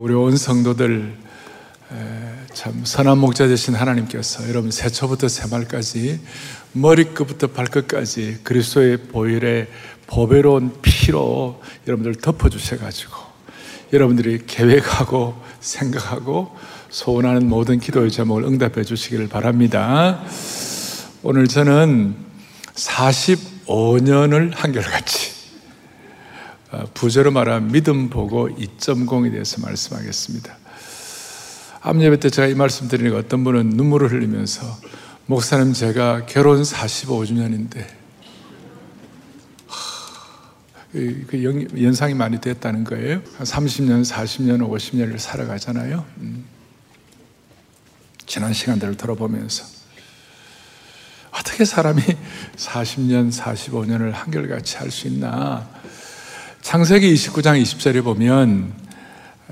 온 성도들 참 선한 목자 되신 하나님께서 여러분 새초부터 새말까지 머리끝부터 발끝까지 그리스도의 보혈의 보배로운 피로 여러분들 덮어주셔가지고 여러분들이 계획하고 생각하고 소원하는 모든 기도의 제목을 응답해 주시기를 바랍니다. 오늘 저는 45년을 한결같이 어, 부제로 말하면 믿음 보고 2.0에 대해서 말씀하겠습니다. 암 예배 때 제가 이 말씀 드리니까 어떤 분은 눈물을 흘리면서 목사님 제가 결혼 45주년인데 그 연상이 많이 됐다는 거예요. 30년, 40년, 50년을 살아가잖아요. 음. 지난 시간들을 돌아보면서 어떻게 사람이 40년, 45년을 한결같이 할 수 있나? 창세기 29장 20절에 보면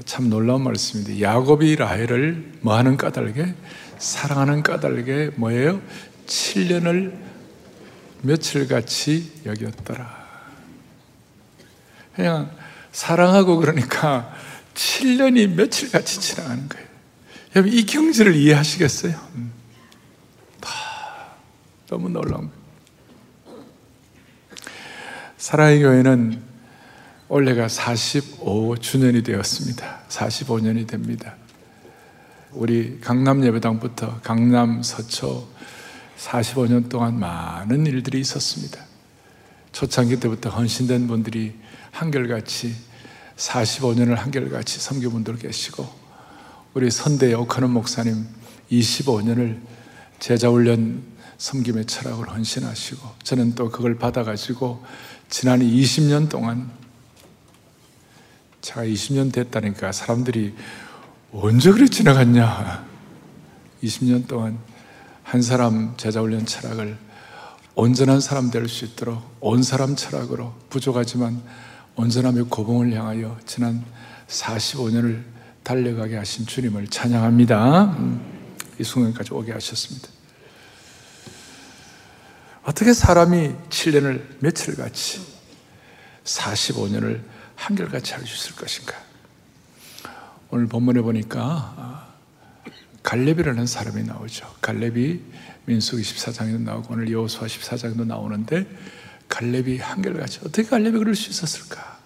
참 놀라운 말씀인데 야곱이 라헬을 뭐 하는 까닭에 사랑하는 까닭에 뭐예요? 7년을 며칠같이 여겼더라. 그냥 사랑하고 그러니까 7년이 며칠같이 지나가는 거예요. 여러분 이 경지를 이해하시겠어요? 음. 다 너무 놀라운 거예요. 사랑의 교회는 올해가 45주년이 되었습니다. 45년이 됩니다. 우리 강남 예배당부터 강남 서초 45년 동안 많은 일들이 있었습니다. 초창기 때부터 헌신된 분들이 한결같이 45년을 한결같이 섬겨 분들 계시고 우리 선대 오카는 목사님 25년을 제자훈련 섬김의 철학을 헌신하시고 저는 또 그걸 받아가지고 지난 20년 동안 제가 20년 됐다니까 사람들이 언제 그리 지나갔냐. 20년 동안 한 사람 제자훈련 철학을 온전한 사람 될 수 있도록 온 사람 철학으로 부족하지만 온전함의 고봉을 향하여 지난 45년을 달려가게 하신 주님을 찬양합니다. 음, 이 순간까지 오게 하셨습니다. 어떻게 사람이 7년을 며칠같이 45년을 한결같이 할 수 있을 것인가? 오늘 본문에 보니까 아, 갈렙이라는 사람이 나오죠. 갈렙이 민수기 14장에도 나오고 오늘 여호수아 14장도 나오는데 갈렙이 한결같이 어떻게 갈렙이 그럴 수 있었을까?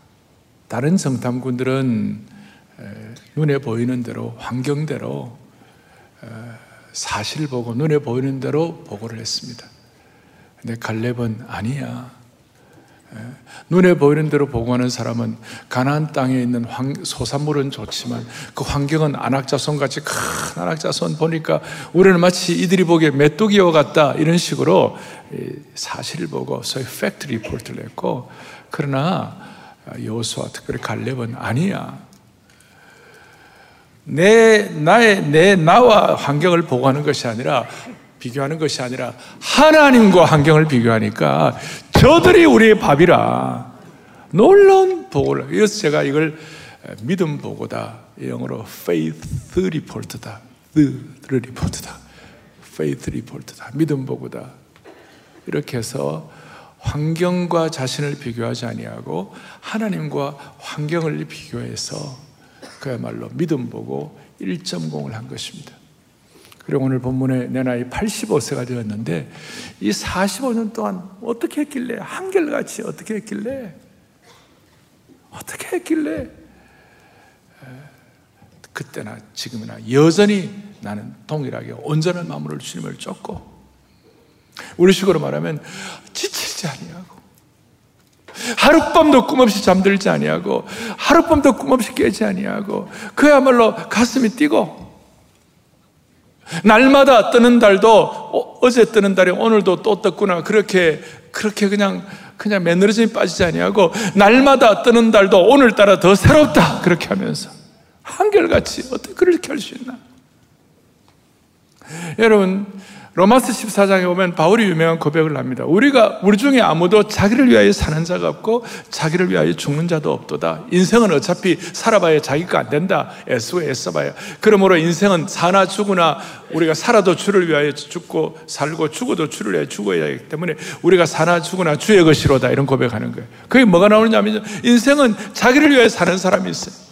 다른 정탐꾼들은 눈에 보이는 대로 환경대로 사실 보고 눈에 보이는 대로 보고를 했습니다. 근데 갈렙은 아니야. 예. 눈에 보이는 대로 보고하는 사람은 가나안 땅에 있는 황, 소산물은 좋지만 그 환경은 안악자손 같이 큰 안악자손 보니까 우리는 마치 이들이 보기에 메뚜기와 같다 이런 식으로 사실을 보고 소위 팩트 리포트를 했고 그러나 여호수아 특별히 갈렙은 아니야. 내 나의 내 나와 환경을 보고하는 것이 아니라 비교하는 것이 아니라 하나님과 환경을 비교하니까 저들이 우리의 밥이라 놀라운 보고를 그래서 제가 이걸 믿음 보고다 영어로 faith report다 the report다 faith report다 믿음 보고다 이렇게 해서 환경과 자신을 비교하지 아니하고 하나님과 환경을 비교해서 그야말로 믿음 보고 1.0을 한 것입니다. 그리고 오늘 본문에 내 나이 85세가 되었는데 이 45년 동안 어떻게 했길래 한결같이 어떻게 했길래 어떻게 했길래 그때나 지금이나 여전히 나는 동일하게 온전한 마음으로 주님을 쫓고 우리 식으로 말하면 지치지 아니하고 하룻밤도 꿈없이 잠들지 아니하고 하룻밤도 꿈없이 깨지 아니하고 그야말로 가슴이 뛰고 날마다 뜨는 달도 어, 제 뜨는 달이 오늘도 또 떴구나 그렇게 그렇게 그냥 그냥 매너리즘이 빠지지 아니하고 날마다 뜨는 달도 오늘따라 더 새롭다 그렇게 하면서 한결같이 어떻게 그렇게 할 수 있나? 여러분 로마스 14장에 보면 바울이 유명한 고백을 합니다. 우리가 우리 중에 아무도 자기를 위하여 사는 자가 없고 자기를 위하여 죽는 자도 없도다. 인생은 어차피 살아봐야 자기가 안 된다. 애쓰고 애써봐야. 그러므로 인생은 사나 죽으나 우리가 살아도 주를 위하여 죽고 살고 죽어도 주를 위하여 죽어야 하기 때문에 우리가 사나 죽으나 주의 것이로다 이런 고백하는 거예요. 그게 뭐가 나오느냐 하면 인생은 자기를 위하여 사는 사람이 있어요.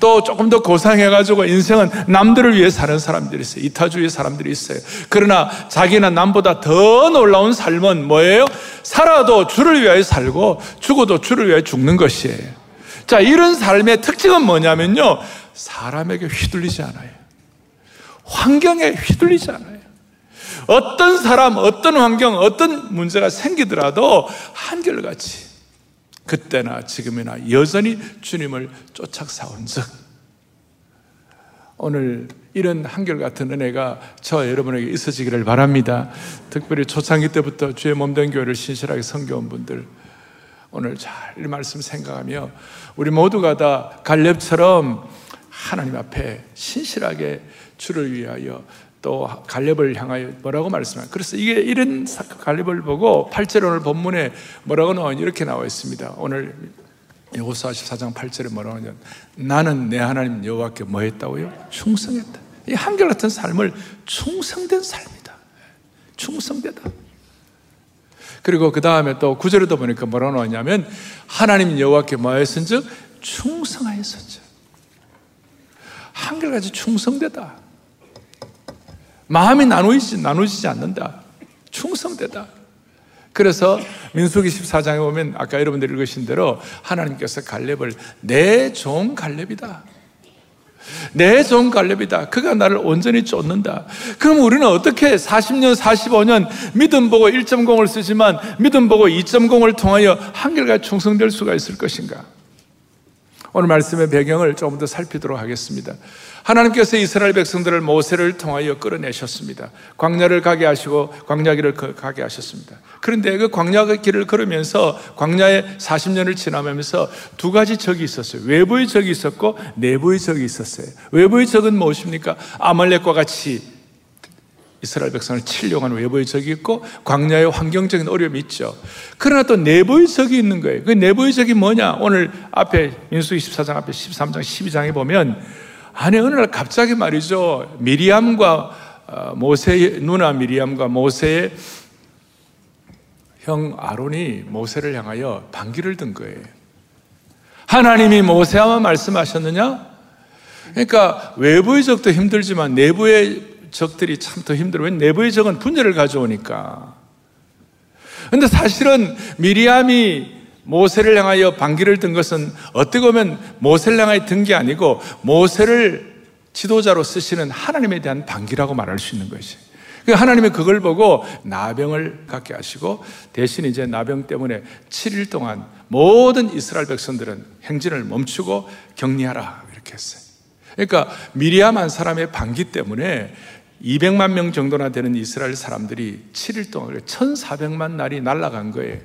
또 조금 더 고상해가지고 인생은 남들을 위해 사는 사람들이 있어요. 이타주의 사람들이 있어요. 그러나 자기는 남보다 더 놀라운 삶은 뭐예요? 살아도 주를 위하여 살고 죽어도 주를 위하여 죽는 것이에요. 자, 이런 삶의 특징은 뭐냐면요. 사람에게 휘둘리지 않아요. 환경에 휘둘리지 않아요. 어떤 사람, 어떤 환경, 어떤 문제가 생기더라도 한결같이 그때나 지금이나 여전히 주님을 쫓아사온 즉 오늘 이런 한결같은 은혜가 저 여러분에게 있어지기를 바랍니다. 특별히 초창기 때부터 주의 몸된 교회를 신실하게 섬겨온 분들 오늘 잘이 말씀 생각하며 우리 모두가 다 갈렙처럼 하나님 앞에 신실하게 주를 위하여 또 갈렙을 향하여 뭐라고 말씀하요 그래서 이게 이런 갈렙을 보고 8절 오늘 본문에 뭐라고 나와 이렇게 나와 있습니다. 오늘 여호수아 14장 8절에 뭐라고 하냐면 나는 내 하나님 여호와께 뭐 했다고요? 충성했다. 이 한결같은 삶을 충성된 삶이다. 충성되다. 그리고 그 다음에 또 구절에도 보니까 뭐라고 나왔냐면 하나님 여호와께 뭐 했은즉 충성하였었죠. 한결같이 충성되다. 마음이 나누지, 나누지지 않는다. 충성되다. 그래서 민수기 14장에 보면 아까 여러분들이 읽으신 대로 하나님께서 갈렙을 내 종 갈렙이다. 내 종 갈렙이다. 그가 나를 온전히 쫓는다. 그럼 우리는 어떻게 40년, 45년 믿음 보고 1.0을 쓰지만 믿음 보고 2.0을 통하여 한결같이 충성될 수가 있을 것인가? 오늘 말씀의 배경을 조금 더 살피도록 하겠습니다. 하나님께서 이스라엘 백성들을 모세를 통하여 끌어내셨습니다. 광야를 가게 하시고 광야길을 가게 하셨습니다. 그런데 그 광야 길을 걸으면서 광야에 40년을 지나면서 두 가지 적이 있었어요. 외부의 적이 있었고 내부의 적이 있었어요. 외부의 적은 무엇입니까? 아말렉과 같이 이스라엘 백성을 하는 외부의 적이 있고 광야의 환경적인 어려움이 있죠. 그러나 또 내부의 적이 있는 거예요. 그 내부의 적이 뭐냐? 오늘 앞에 민수기 14장 앞에 13장 12장에 보면 아니 어느 날 갑자기 말이죠 미리암과 어, 모세의 누나 미리암과 모세의 형 아론이 모세를 향하여 반기를 든 거예요. 하나님이 모세와만 말씀하셨느냐? 그러니까 외부의 적도 힘들지만 내부의 적들이 참 더 힘들어. 왜 내부의 적은 분열을 가져오니까. 근데 사실은 미리암이 모세를 향하여 반기를 든 것은 어떻게 보면 모세를 향하여 든 게 아니고 모세를 지도자로 쓰시는 하나님에 대한 반기라고 말할 수 있는 것이. 그 하나님이 그걸 보고 나병을 갖게 하시고 대신 이제 나병 때문에 7일 동안 모든 이스라엘 백성들은 행진을 멈추고 격리하라 이렇게 했어요. 그러니까 미리암 한 사람의 반기 때문에 200만 명 정도나 되는 이스라엘 사람들이 7일 동안 1,400만 날이 날아간 거예요.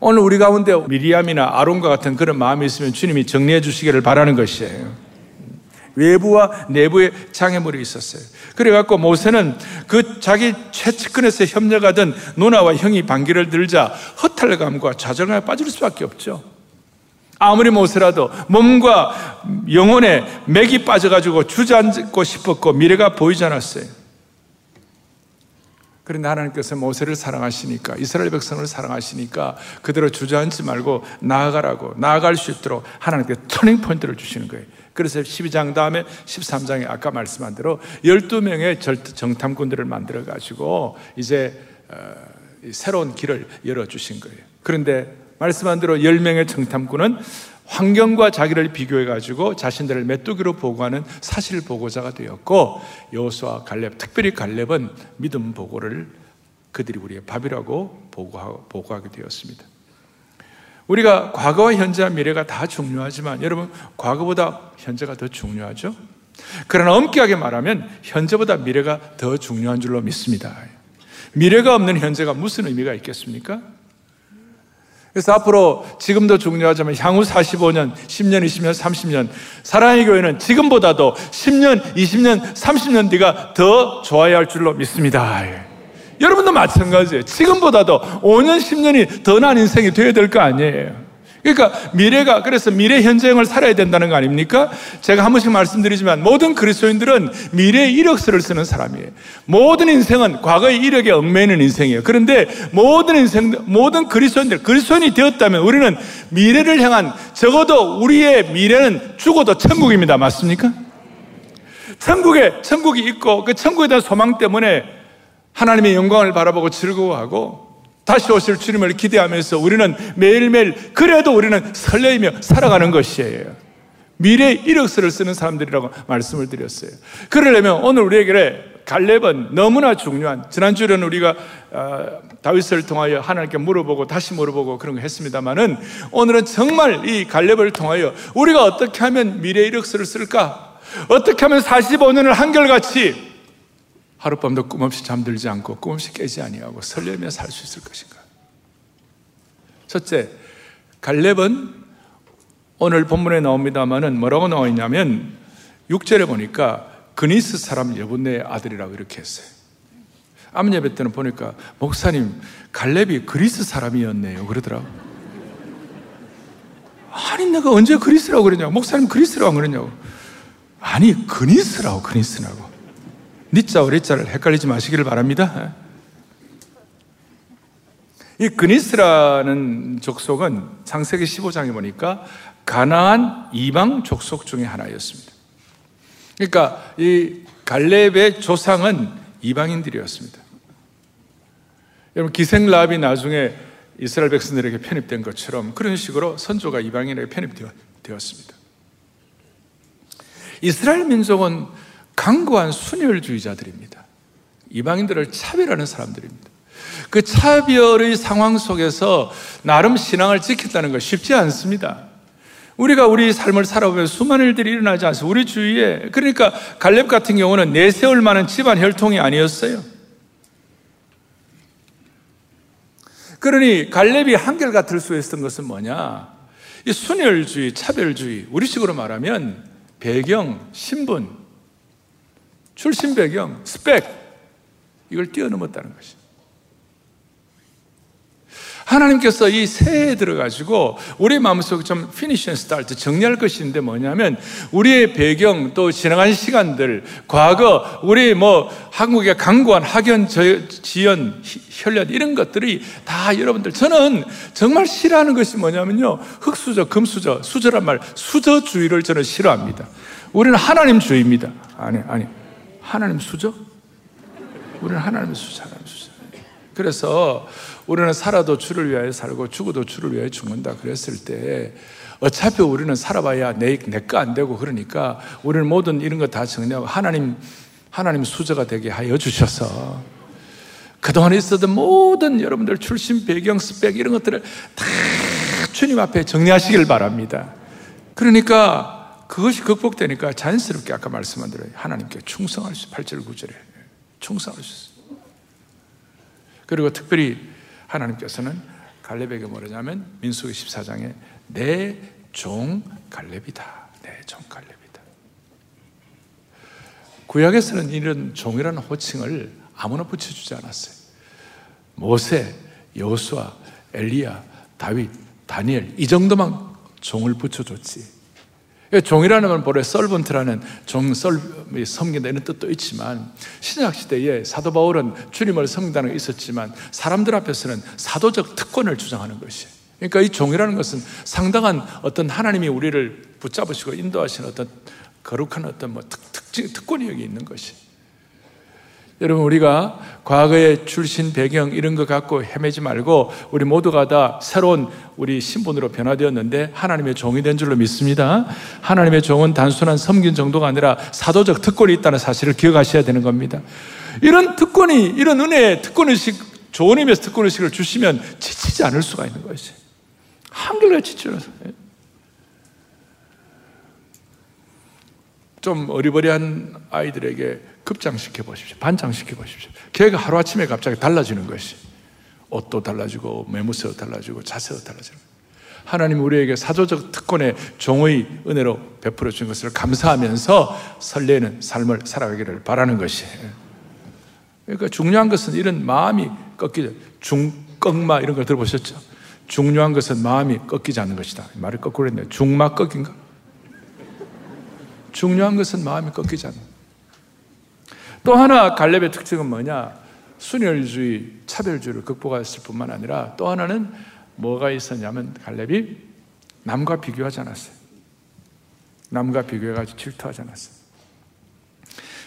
오늘 우리 가운데 미리암이나 아론과 같은 그런 마음이 있으면 주님이 정리해 주시기를 바라는 것이에요. 외부와 내부의 장애물이 있었어요. 그래갖고 모세는 그 자기 최측근에서 협력하던 누나와 형이 반기를 들자 허탈감과 좌절감에 빠질 수밖에 없죠. 아무리 모세라도 몸과 영혼에 맥이 빠져가지고 주저앉고 싶었고 미래가 보이지 않았어요. 그런데 하나님께서 모세를 사랑하시니까 이스라엘 백성을 사랑하시니까 그대로 주저앉지 말고 나아가라고 나아갈 수 있도록 하나님께 터닝 포인트를 주시는 거예요. 그래서 12장 다음에 13장에 아까 말씀한 대로 12명의 정탐꾼들을 만들어 가지고 이제 어, 새로운 길을 열어 주신 거예요. 그런데 말씀한 대로 10명의 정탐꾼은 환경과 자기를 비교해 가지고 자신들을 메뚜기로 보고하는 사실 보고자가 되었고 여호수아 갈렙 특별히 갈렙은 믿음 보고를 그들이 우리의 밥이라고 보고하, 보고하게 되었습니다. 우리가 과거와 현재와 미래가 다 중요하지만 여러분 과거보다 현재가 더 중요하죠? 그러나 엄격하게 말하면 현재보다 미래가 더 중요한 줄로 믿습니다. 미래가 없는 현재가 무슨 의미가 있겠습니까? 그래서 앞으로 지금도 중요하지만 향후 45년, 10년, 20년, 30년 사랑의 교회는 지금보다도 10년, 20년, 30년 뒤가 더 좋아야 할 줄로 믿습니다. 여러분도 마찬가지예요. 지금보다도 5년, 10년이 더 나은 인생이 되어야 될 거 아니에요. 그러니까 미래가 그래서 미래 현재형을 살아야 된다는 거 아닙니까? 제가 한 번씩 말씀드리지만 모든 그리스도인들은 미래의 이력서를 쓰는 사람이에요. 모든 인생은 과거의 이력에 얽매이는 인생이에요. 그런데 모든 인생 모든 그리스도인들 그리스도인이 되었다면 우리는 미래를 향한 적어도 우리의 미래는 죽어도 천국입니다. 맞습니까? 천국에 천국이 있고 그 천국에 대한 소망 때문에 하나님의 영광을 바라보고 즐거워하고 다시 오실 주님을 기대하면서 우리는 매일매일 그래도 우리는 설레이며 살아가는 것이에요. 미래의 이력서를 쓰는 사람들이라고 말씀을 드렸어요. 그러려면 오늘 우리에게 갈렙은 너무나 중요한 지난주에는 우리가 어, 다윗을 통하여 하나님께 물어보고 다시 물어보고 그런 거 했습니다만은 오늘은 정말 이 갈렙을 통하여 우리가 어떻게 하면 미래 이력서를 쓸까? 어떻게 하면 45년을 한결같이 하룻밤도 꿈없이 잠들지 않고 꿈없이 깨지 아니하고 설레며 살 수 있을 것인가? 첫째, 갈렙은 오늘 본문에 나옵니다만은 뭐라고 나와 있냐면 6절에 보니까 그니스 사람 여분의 아들이라고 이렇게 했어요. 아무 예배 때는 보니까 목사님 갈렙이 그리스 사람이었네요. 그러더라고. 아니 내가 언제 그리스라고 그러냐고 목사님 그리스라고 그러냐고 아니 그니스라고 그니스라고 니자와 리자를 헷갈리지 마시기를 바랍니다. 이 그니스라는 족속은 창세기 15장에 보니까 가나안 이방 족속 중의 하나였습니다. 그러니까 이 갈렙의 조상은 이방인들이었습니다. 여러분 기생라합이 나중에 이스라엘 백성들에게 편입된 것처럼 그런 식으로 선조가 이방인에게 편입되었습니다. 이스라엘 민족은 강고한 순혈주의자들입니다. 이방인들을 차별하는 사람들입니다. 그 차별의 상황 속에서 나름 신앙을 지켰다는 것 쉽지 않습니다. 우리가 우리 삶을 살아보면 수많은 일들이 일어나지 않습니다. 우리 주위에. 그러니까 갈렙 같은 경우는 내세울 만한 집안 혈통이 아니었어요. 그러니 갈렙이 한결같을 수 있었던 것은 뭐냐? 이 순혈주의, 차별주의, 우리식으로 말하면 배경, 신분, 출신 배경, 스펙, 이걸 뛰어넘었다는 것이. 하나님께서 이 새해에 들어가지고 우리 마음속에 좀 finish and start 정리할 것인데 뭐냐면 우리의 배경 또 지나간 시간들 과거 우리 뭐 한국의 강고한 학연 지연 혈련 이런 것들이 다 여러분들 저는 정말 싫어하는 것이 뭐냐면요. 흑수저 금수저 수저란 말 수저주의를 저는 싫어합니다. 우리는 하나님주의입니다. 아니 아니 하나님 수죠? 우리는 하나님의 수죠, 하나님 수죠. 그래서 우리는 살아도 주를 위하여 살고 죽어도 주를 위하여 죽는다 그랬을 때 어차피 우리는 살아봐야 내, 내거 안 되고 그러니까 우리는 모든 이런 거 다 정리하고 하나님, 하나님 수저가 되게 하여 주셔서 그동안 있었던 모든 여러분들 출신 배경 스펙 이런 것들을 다 주님 앞에 정리하시길 바랍니다. 그러니까 그것이 극복되니까 자연스럽게 아까 말씀한 대로 하나님께 충성할 수, 8절 9절에 충성할 수 있어요. 그리고 특별히 하나님께서는 갈렙에게 뭐라냐면 민수기 14장에 내 종 갈렙이다. 내 종 갈렙이다. 구약에서는 이런 종이라는 호칭을 아무나 붙여주지 않았어요. 모세, 여호수아, 엘리야, 다윗, 다니엘 이 정도만 종을 붙여줬지. 종이라는 건 본래? 썰번트라는 종, 썰, 섬긴다 이런 뜻도 있지만 신약 시대에 사도 바울은 주님을 섬긴다는 게 있었지만 사람들 앞에서는 사도적 특권을 주장하는 것이 그러니까 이 종이라는 것은 상당한 어떤 하나님이 우리를 붙잡으시고 인도하시는 어떤 거룩한 어떤 뭐 특, 특, 특권이 여기 있는 것이 여러분 우리가 과거의 출신 배경 이런 거 갖고 헤매지 말고 우리 모두가 다 새로운 우리 신분으로 변화되었는데 하나님의 종이 된 줄로 믿습니다. 하나님의 종은 단순한 섬긴 정도가 아니라 사도적 특권이 있다는 사실을 기억하셔야 되는 겁니다. 이런 특권이 이런 은혜의 특권의식 좋은 의미에서 특권의식을 주시면 지치지 않을 수가 있는 것이 한결같이 지쳐서 좀 어리버리한 아이들에게 급장시켜 보십시오. 반장시켜 보십시오. 걔가 하루아침에 갑자기 달라지는 것이 옷도 달라지고 매무새도 달라지고 자세도 달라지는 하나님 우리에게 사조적 특권의 종의 은혜로 베풀어 준 것을 감사하면서 설레는 삶을 살아가기를 바라는 것이에요. 그러니까 중요한 것은 이런 마음이 꺾이죠. 중꺾마 이런 걸 들어보셨죠? 중요한 것은 마음이 꺾이지 않는 것이다. 말을 거꾸로 했네요. 중마 꺾인가? 중요한 것은 마음이 꺾이지 않는. 또 하나 갈렙의 특징은 뭐냐? 순혈주의, 차별주의를 극복했을 뿐만 아니라 또 하나는 뭐가 있었냐면 갈렙이 남과 비교하지 않았어요. 남과 비교해가지고 질투하지 않았어요.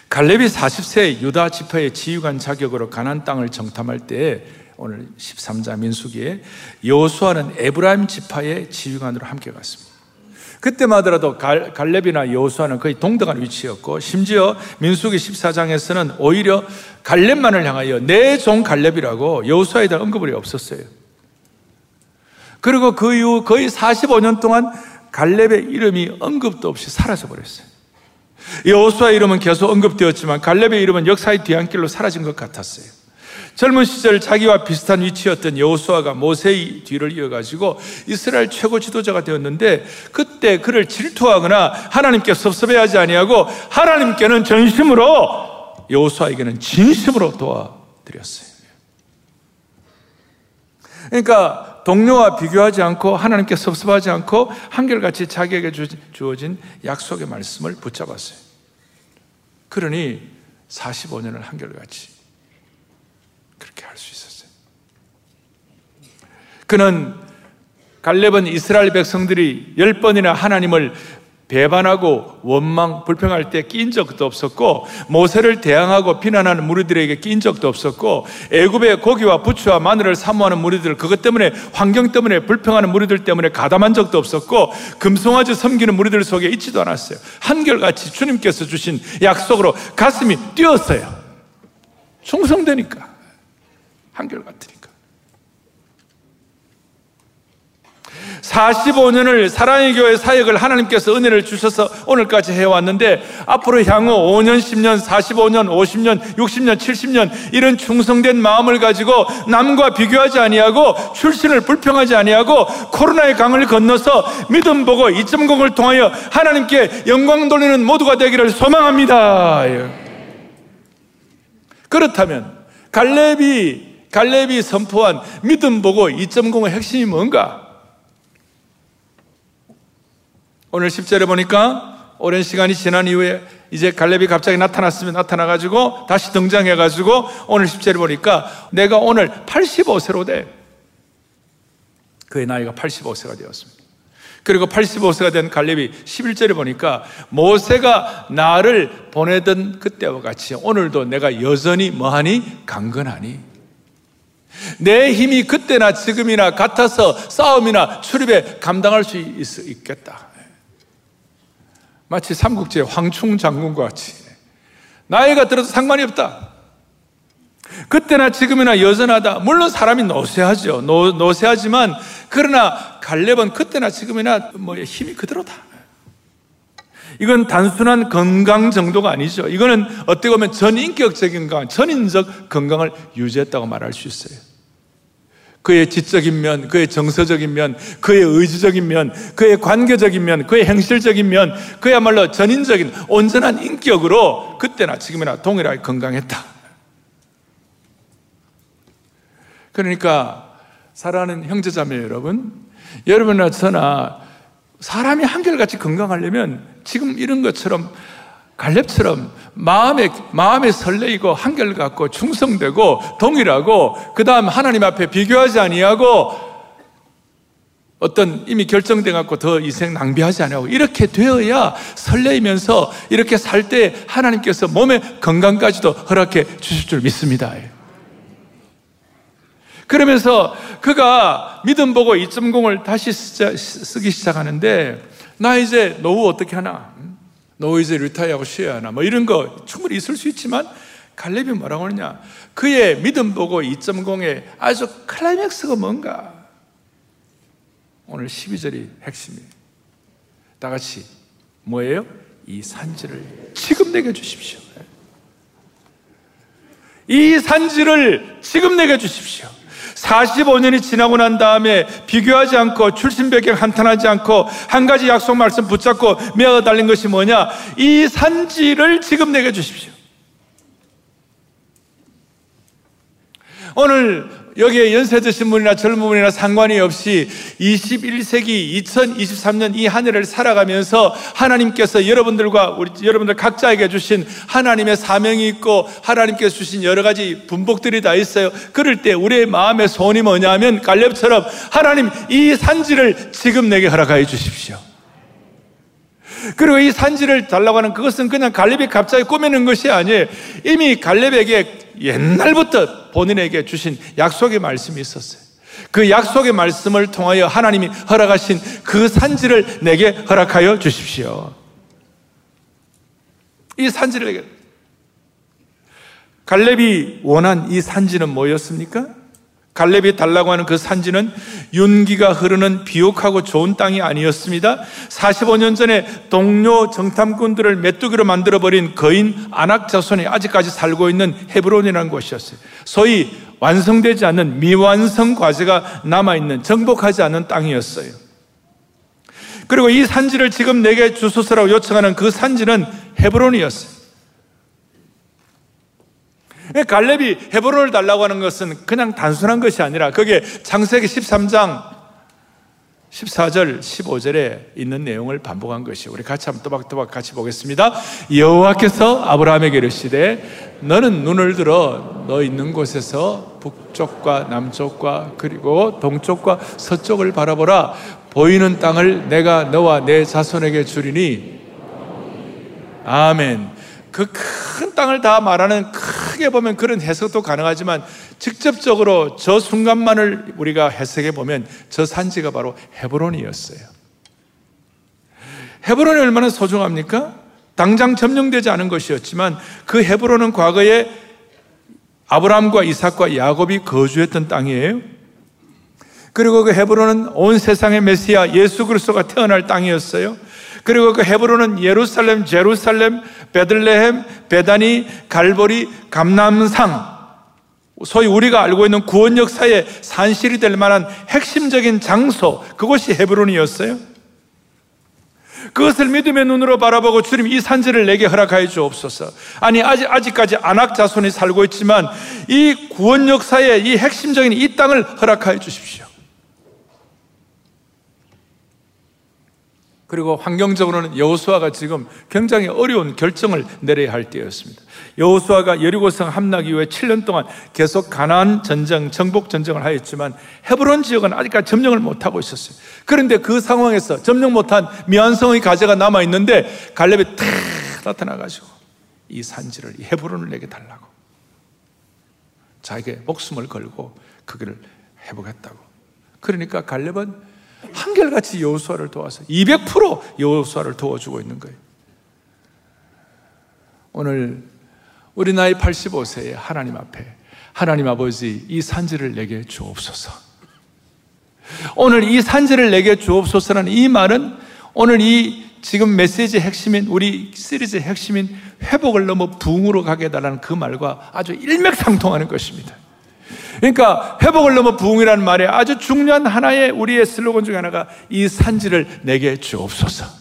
갈렙이 40세 유다 지파의 지휘관 자격으로 가난 땅을 정탐할 때 오늘 13자 민수기에 여호수아는 에브라임 지파의 지휘관으로 함께 갔습니다. 그때마더라도 갈렙이나 여호수아는 거의 동등한 위치였고 심지어 민수기 14장에서는 오히려 갈렙만을 향하여 내 종 갈렙이라고 여호수아에 대한 언급이 없었어요. 그리고 그 이후 거의 45년 동안 갈렙의 이름이 언급도 없이 사라져 버렸어요. 여호수아 이름은 계속 언급되었지만 갈렙의 이름은 역사의 뒤안길로 사라진 것 같았어요. 젊은 시절 자기와 비슷한 위치였던 여호수아가 모세의 뒤를 이어가지고 이스라엘 최고 지도자가 되었는데 그때 그를 질투하거나 하나님께 섭섭해하지 아니하고 하나님께는 전심으로 여호수아에게는 진심으로 도와드렸어요. 그러니까 동료와 비교하지 않고 하나님께 섭섭하지 않고 한결같이 자기에게 주어진 약속의 말씀을 붙잡았어요. 그러니 45년을 한결같이 그렇게 할 수 있었어요. 그는 갈렙은 이스라엘 백성들이 열 번이나 하나님을 배반하고 원망, 불평할 때 낀 적도 없었고 모세를 대항하고 비난하는 무리들에게 낀 적도 없었고 애굽의 고기와 부추와 마늘을 사모하는 무리들 그것 때문에 환경 때문에 불평하는 무리들 때문에 가담한 적도 없었고 금송아지 섬기는 무리들 속에 있지도 않았어요. 한결같이 주님께서 주신 약속으로 가슴이 뛰었어요. 충성되니까 한결같으니까. 45년을 사랑의 교회 사역을 하나님께서 은혜를 주셔서 오늘까지 해왔는데 앞으로 향후 5년, 10년, 45년, 50년, 60년, 70년 이런 충성된 마음을 가지고 남과 비교하지 아니하고 출신을 불평하지 아니하고 코로나의 강을 건너서 믿음 보고 2.0을 통하여 하나님께 영광 돌리는 모두가 되기를 소망합니다. 그렇다면 갈렙이 갈렙이 선포한 믿음 보고 2.0의 핵심이 뭔가? 오늘 10절에 보니까 오랜 시간이 지난 이후에 이제 갈렙이 갑자기 나타났으면 나타나가지고 다시 등장해가지고 오늘 10절에 보니까 내가 오늘 85세로 돼. 그의 나이가 85세가 되었습니다. 그리고 85세가 된 갈렙이 11절에 보니까 모세가 나를 보내던 그때와 같이 오늘도 내가 여전히 뭐하니? 강건하니. 내 힘이 그때나 지금이나 같아서 싸움이나 출입에 감당할 수 있, 겠다 마치 삼국지의 황충 장군과 같이 나이가 들어도 상관이 없다. 그때나 지금이나 여전하다. 물론 사람이 노쇠하죠. 노, 노쇠하지만 그러나 갈렙은 그때나 지금이나 뭐 힘이 그대로다. 이건 단순한 건강 정도가 아니죠. 이거는 어떻게 보면 전인격적인 건강, 전인적 건강을 유지했다고 말할 수 있어요. 그의 지적인 면, 그의 정서적인 면, 그의 의지적인 면, 그의 관계적인 면, 그의 행실적인 면, 그야말로 전인적인 온전한 인격으로 그때나 지금이나 동일하게 건강했다. 그러니까 사랑하는 형제자매 여러분, 여러분이나 저나 사람이 한결같이 건강하려면 지금 이런 것처럼 갈렙처럼 마음에, 마음에 설레이고 한결같고 충성되고 동일하고 그 다음 하나님 앞에 비교하지 아니하고 어떤 이미 결정돼 갖고 더 이생 낭비하지 않고 이렇게 되어야 설레이면서 이렇게 살 때 하나님께서 몸의 건강까지도 허락해 주실 줄 믿습니다. 그러면서 그가 믿음 보고 2.0을 다시 쓰기 시작하는데 나 이제 노후 어떻게 하나? 너 이제 리타이어하고 쉬어야 하나? 뭐 이런 거 충분히 있을 수 있지만 갈렙이 뭐라고 하느냐? 그의 믿음 보고 2.0의 아주 클라이맥스가 뭔가? 오늘 12절이 핵심이에요. 다 같이 뭐예요? 이 산지를 지금 내게 주십시오. 이 산지를 지금 내게 주십시오 45년이 지나고 난 다음에 비교하지 않고 출신 배경 한탄하지 않고 한 가지 약속 말씀 붙잡고 메어 달린 것이 뭐냐? 이 산지를 지금 내게 주십시오. 오늘 여기에 연세 드신 분이나 젊은 분이나 상관이 없이 21세기 2023년 이 한 해를 살아가면서 하나님께서 여러분들과 우리 여러분들 각자에게 주신 하나님의 사명이 있고 하나님께서 주신 여러 가지 분복들이 다 있어요. 그럴 때 우리의 마음의 소원이 뭐냐면 갈렙처럼 하나님 이 산지를 지금 내게 허락하여 주십시오. 그리고 이 산지를 달라고 하는 그것은 그냥 갈렙이 갑자기 꾸미는 것이 아니에요. 이미 갈렙에게 옛날부터 본인에게 주신 약속의 말씀이 있었어요. 그 약속의 말씀을 통하여 하나님이 허락하신 그 산지를 내게 허락하여 주십시오. 이 산지를 내게. 갈렙이 원한 이 산지는 뭐였습니까? 갈렙이 달라고 하는 그 산지는 윤기가 흐르는 비옥하고 좋은 땅이 아니었습니다. 45년 전에 동료 정탐꾼들을 메뚜기로 만들어버린 거인 아낙 자손이 아직까지 살고 있는 헤브론이라는 곳이었어요. 소위 완성되지 않는 미완성 과제가 남아있는 정복하지 않은 땅이었어요. 그리고 이 산지를 지금 내게 주소서라고 요청하는 그 산지는 헤브론이었어요. 갈렙이 헤브론을 달라고 하는 것은 그냥 단순한 것이 아니라 그게 창세기 13장 14절, 15절에 있는 내용을 반복한 것이 우리 같이 한번 또박또박 같이 보겠습니다. 여호와께서 아브라함에게 이르시되 너는 눈을 들어 너 있는 곳에서 북쪽과 남쪽과 그리고 동쪽과 서쪽을 바라보라 보이는 땅을 내가 너와 내 자손에게 주리니 아멘. 그 큰 땅을 다 말하는 크게 보면 그런 해석도 가능하지만 직접적으로 저 순간만을 우리가 해석해 보면 저 산지가 바로 헤브론이었어요. 헤브론이 얼마나 소중합니까? 당장 점령되지 않은 것이었지만 그 헤브론은 과거에 아브라함과 이삭과 야곱이 거주했던 땅이에요. 그리고 그 헤브론은 온 세상의 메시아 예수 그리스도가 태어날 땅이었어요. 그리고 그 헤브론은 예루살렘, 제루살렘, 베들레헴, 베다니, 갈보리, 감남상 소위 우리가 알고 있는 구원 역사의 산실이 될 만한 핵심적인 장소 그것이 헤브론이었어요. 그것을 믿음의 눈으로 바라보고 주님 이 산지를 내게 허락하여 주옵소서. 아니 아직 아직까지 안악 자손이 살고 있지만 이 구원 역사의 이 핵심적인 이 땅을 허락하여 주십시오. 그리고 환경적으로는 여호수아가 지금 굉장히 어려운 결정을 내려야 할 때였습니다. 여호수아가 여리고성 함락 이후에 7년 동안 계속 가나안 전쟁, 정복 전쟁을 하였지만 헤브론 지역은 아직까지 점령을 못 하고 있었어요. 그런데 그 상황에서 점령 못한 미완성의 가제가 남아 있는데 갈렙이 탁 나타나 가지고 이 산지를 이 헤브론을 내게 달라고 자기의 목숨을 걸고 그 길을 회복했다고. 그러니까 갈렙은 한결같이 여호수아를 도와서 200% 여호수아를 도와주고 있는 거예요. 오늘 우리 나이 85세에 하나님 앞에 하나님 아버지 이 산지를 내게 주옵소서. 오늘 이 산지를 내게 주옵소서라는 이 말은 오늘 이 지금 메시지의 핵심인 우리 시리즈의 핵심인 회복을 넘어 부흥으로 가게 해달라는 그 말과 아주 일맥상통하는 것입니다. 그러니까 회복을 넘어 부흥이라는 말에 아주 중요한 하나의 우리의 슬로건 중에 하나가 이 산지를 내게 주옵소서.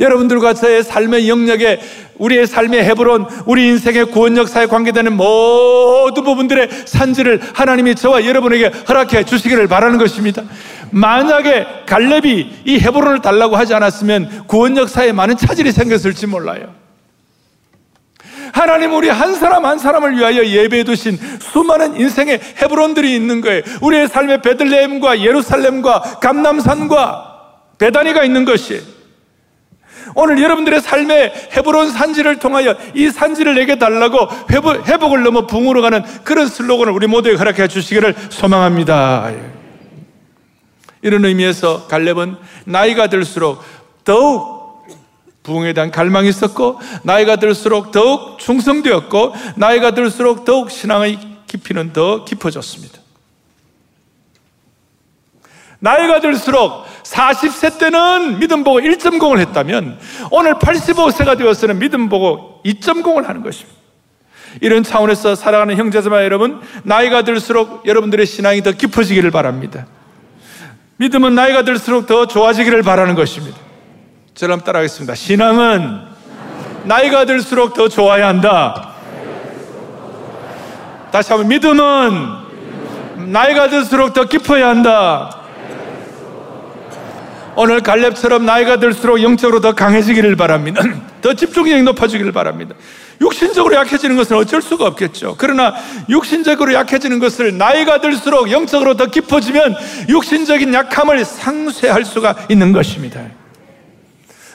여러분들과 저의 삶의 영역에 우리의 삶의 헤브론, 우리 인생의 구원 역사에 관계되는 모든 부분들의 산지를 하나님이 저와 여러분에게 허락해 주시기를 바라는 것입니다. 만약에 갈렙이 이 헤브론을 달라고 하지 않았으면 구원 역사에 많은 차질이 생겼을지 몰라요. 하나님 우리 한 사람 한 사람을 위하여 예배해 두신 수많은 인생의 헤브론들이 있는 거예요. 우리의 삶의 베들레헴과 예루살렘과 감남산과 베다니가 있는 것이 오늘 여러분들의 삶의 헤브론 산지를 통하여 이 산지를 내게 달라고 회복, 회복을 넘어 붕으로 가는 그런 슬로건을 우리 모두에 허락해 주시기를 소망합니다. 이런 의미에서 갈렙은 나이가 들수록 더욱 부흥에 대한 갈망이 있었고 나이가 들수록 더욱 충성되었고 나이가 들수록 더욱 신앙의 깊이는 더 깊어졌습니다. 나이가 들수록 40세 때는 믿음 보고 1.0을 했다면 오늘 85세가 되어서는 믿음 보고 2.0을 하는 것입니다. 이런 차원에서 살아가는 형제자매 여러분, 나이가 들수록 여러분들의 신앙이 더 깊어지기를 바랍니다. 믿음은 나이가 들수록 더 좋아지기를 바라는 것입니다. 저랑 따라하겠습니다. 신앙은 나이가 들수록 더 좋아야 한다. 다시 한번 믿음은 나이가 들수록 더 깊어야 한다. 오늘 갈렙처럼 나이가 들수록 영적으로 더 강해지기를 바랍니다. 더 집중력이 높아지기를 바랍니다. 육신적으로 약해지는 것은 어쩔 수가 없겠죠. 그러나 육신적으로 약해지는 것을 나이가 들수록 영적으로 더 깊어지면 육신적인 약함을 상쇄할 수가 있는 것입니다.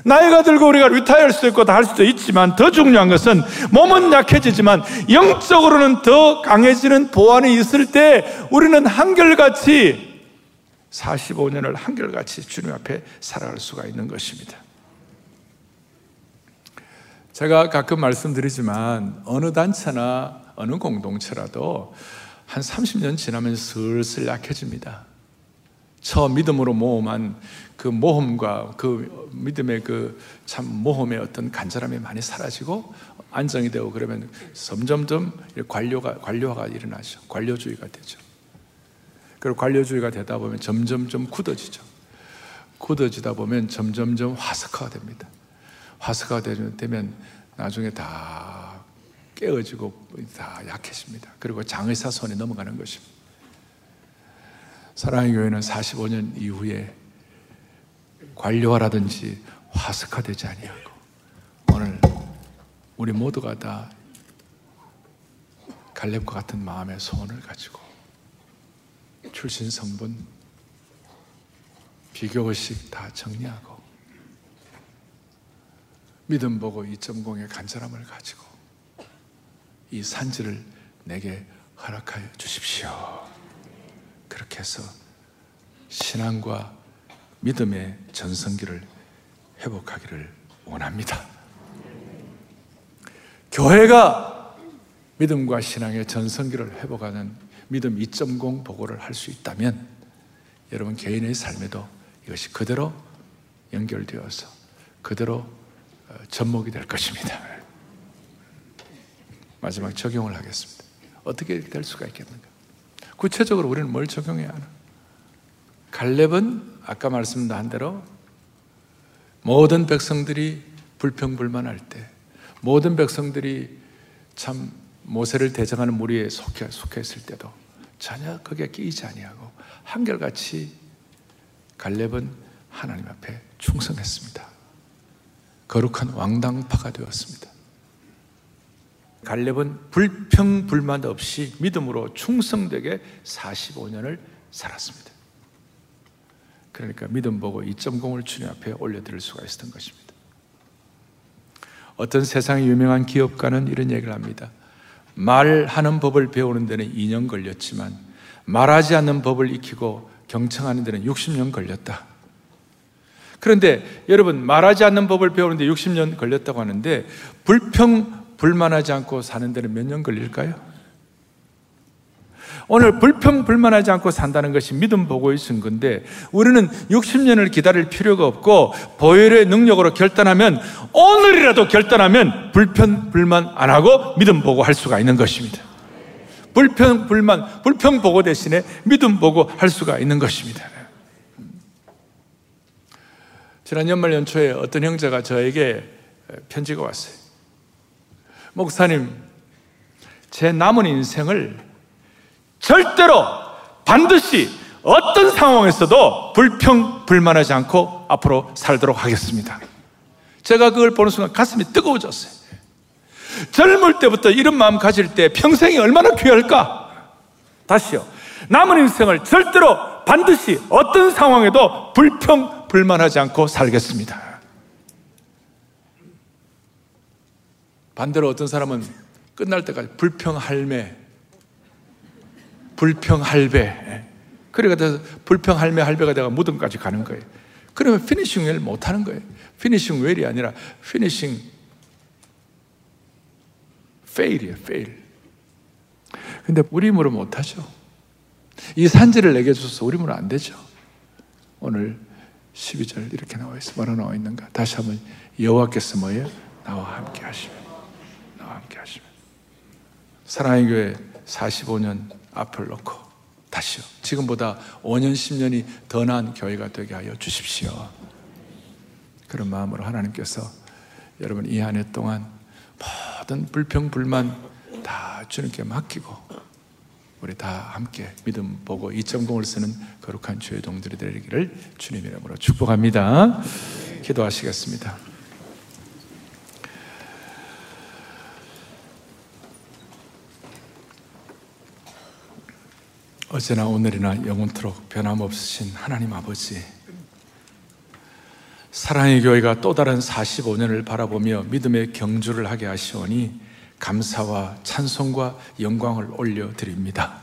나이가 들고 우리가 리타이할 수도 있고 다 할 수도 있지만 더 중요한 것은 몸은 약해지지만 영적으로는 더 강해지는 보완이 있을 때 우리는 한결같이 45년을 한결같이 주님 앞에 살아갈 수가 있는 것입니다. 제가 가끔 말씀드리지만 어느 단체나 어느 공동체라도 한 30년 지나면 슬슬 약해집니다. 처음 믿음으로 모험한 그 모험과 그 믿음의 그 참 모험의 어떤 간절함이 많이 사라지고 안정이 되고 그러면 점점점 관료가 관료화가 일어나죠. 관료주의가 되죠. 그리고 관료주의가 되다 보면 점점점 굳어지죠. 굳어지다 보면 점점점 화석화가 됩니다. 화석화가 되면 나중에 다 깨어지고 다 약해집니다. 그리고 장의사 손에 넘어가는 것입니다. 사랑의 교회는 45년 이후에 관료화라든지 화석화되지 아니하고 오늘 우리 모두가 다 갈렙과 같은 마음의 소원을 가지고 출신 성분 비교 의식 다 정리하고 믿음 보고 2.0의 간절함을 가지고 이 산지를 내게 허락하여 주십시오. 그렇게 해서 신앙과 믿음의 전성기를 회복하기를 원합니다. 교회가 믿음과 신앙의 전성기를 회복하는 믿음 2.0 보고를 할 수 있다면 여러분 개인의 삶에도 이것이 그대로 연결되어서 그대로 어, 접목이 될 것입니다. 마지막 적용을 하겠습니다. 어떻게 될 수가 있겠는가? 구체적으로 우리는 뭘 적용해야 하나? 갈렙은 아까 말씀한 대로 모든 백성들이 불평불만할 때, 모든 백성들이 참 모세를 대적하는 무리에 속해, 속해 있을 때도 전혀 거기에 끼이지 아니하고 한결같이 갈렙은 하나님 앞에 충성했습니다. 거룩한 왕당파가 되었습니다. 갈렙은 불평 불만 없이 믿음으로 충성되게 45년을 살았습니다. 그러니까 믿음 보고 2.0을 주님 앞에 올려드릴 수가 있었던 것입니다. 어떤 세상의 유명한 기업가는 이런 얘기를 합니다. 말하는 법을 배우는 데는 2년 걸렸지만 말하지 않는 법을 익히고 경청하는 데는 60년 걸렸다. 그런데 여러분 말하지 않는 법을 배우는데 60년 걸렸다고 하는데 불평 불만하지 않고 사는 데는 몇 년 걸릴까요? 오늘 불평 불만하지 않고 산다는 것이 믿음 보고의 증거인데 우리는 60년을 기다릴 필요가 없고 보혈의 능력으로 결단하면 오늘이라도 결단하면 불평 불만 안 하고 믿음 보고 할 수가 있는 것입니다. 불평 불만, 불평 보고 대신에 믿음 보고 할 수가 있는 것입니다. 지난 연말 연초에 어떤 형제가 저에게 편지가 왔어요. 목사님, 제 남은 인생을 절대로 반드시 어떤 상황에서도 불평, 불만하지 않고 앞으로 살도록 하겠습니다. 제가 그걸 보는 순간 가슴이 뜨거워졌어요. 젊을 때부터 이런 마음 가질 때 평생이 얼마나 귀할까? 다시요. 남은 인생을 절대로 반드시 어떤 상황에도 불평, 불만하지 않고 살겠습니다. 반대로 어떤 사람은 끝날 때까지 불평할매, 불평할배. 그래가 불평할매 할배가 내가 무덤까지 가는 거예요. 그러면 finishing well 못하는 거예요. finishing well이 아니라 finishing fail이에요, fail. 근데 우리 힘으로 못하죠. 이 산지를 내게 줘서 우리 힘으로 안 되죠. 오늘 12절 이렇게 나와 있어. 뭐라 나와 있는가? 다시 한번 여호와께서 뭐예요? 나와 함께 하시면. 사랑의 교회 45년 앞을 놓고 다시요. 지금보다 5년, 10년이 더 나은 교회가 되게 하여 주십시오. 그런 마음으로 하나님께서 여러분 이 한 해 동안 모든 불평, 불만 다 주님께 맡기고 우리 다 함께 믿음 보고 2.0을 쓰는 거룩한 주의 동들이 되기를 주님 이름으로 축복합니다. 기도하시겠습니다. 어제나 오늘이나 영원토록 변함없으신 하나님 아버지 사랑의 교회가 또 다른 45년을 바라보며 믿음의 경주를 하게 하시오니 감사와 찬송과 영광을 올려드립니다.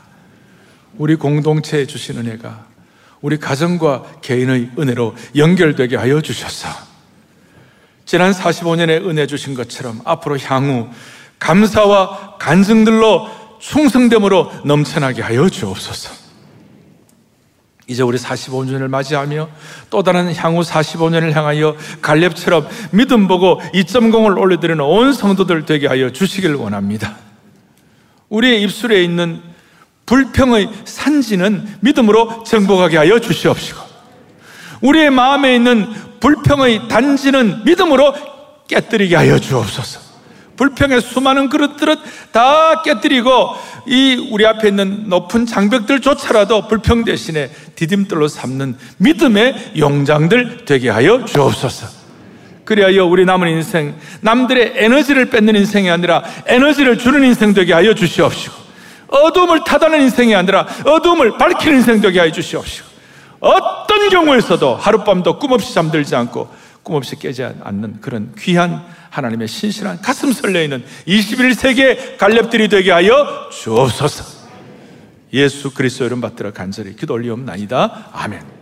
우리 공동체에 주신 은혜가 우리 가정과 개인의 은혜로 연결되게 하여 주셔서 지난 45년의 은혜 주신 것처럼 앞으로 향후 감사와 간증들로 충성됨으로 넘쳐나게 하여 주옵소서. 이제 우리 45년을 맞이하며 또 다른 향후 45년을 향하여 갈렙처럼 믿음 보고 2.0을 올려드리는 온 성도들 되게 하여 주시길 원합니다. 우리의 입술에 있는 불평의 산지는 믿음으로 정복하게 하여 주시옵시고 우리의 마음에 있는 불평의 단지는 믿음으로 깨뜨리게 하여 주옵소서. 불평의 수많은 그릇들을 다 깨뜨리고 이 우리 앞에 있는 높은 장벽들조차라도 불평 대신에 디딤돌로 삼는 믿음의 용장들 되게 하여 주옵소서. 그리하여 우리 남은 인생 남들의 에너지를 뺏는 인생이 아니라 에너지를 주는 인생 되게 하여 주시옵시고 어둠을 타다는 인생이 아니라 어둠을 밝히는 인생 되게 하여 주시옵시고 어떤 경우에서도 하룻밤도 꿈없이 잠들지 않고 꿈없이 깨지 않는 그런 귀한 하나님의 신실한 가슴 설레이는 21세기의 갈렙들이 되게 하여 주옵소서. 예수 그리스도 이름 받들어 간절히 기도 올리옵나이다. 아멘.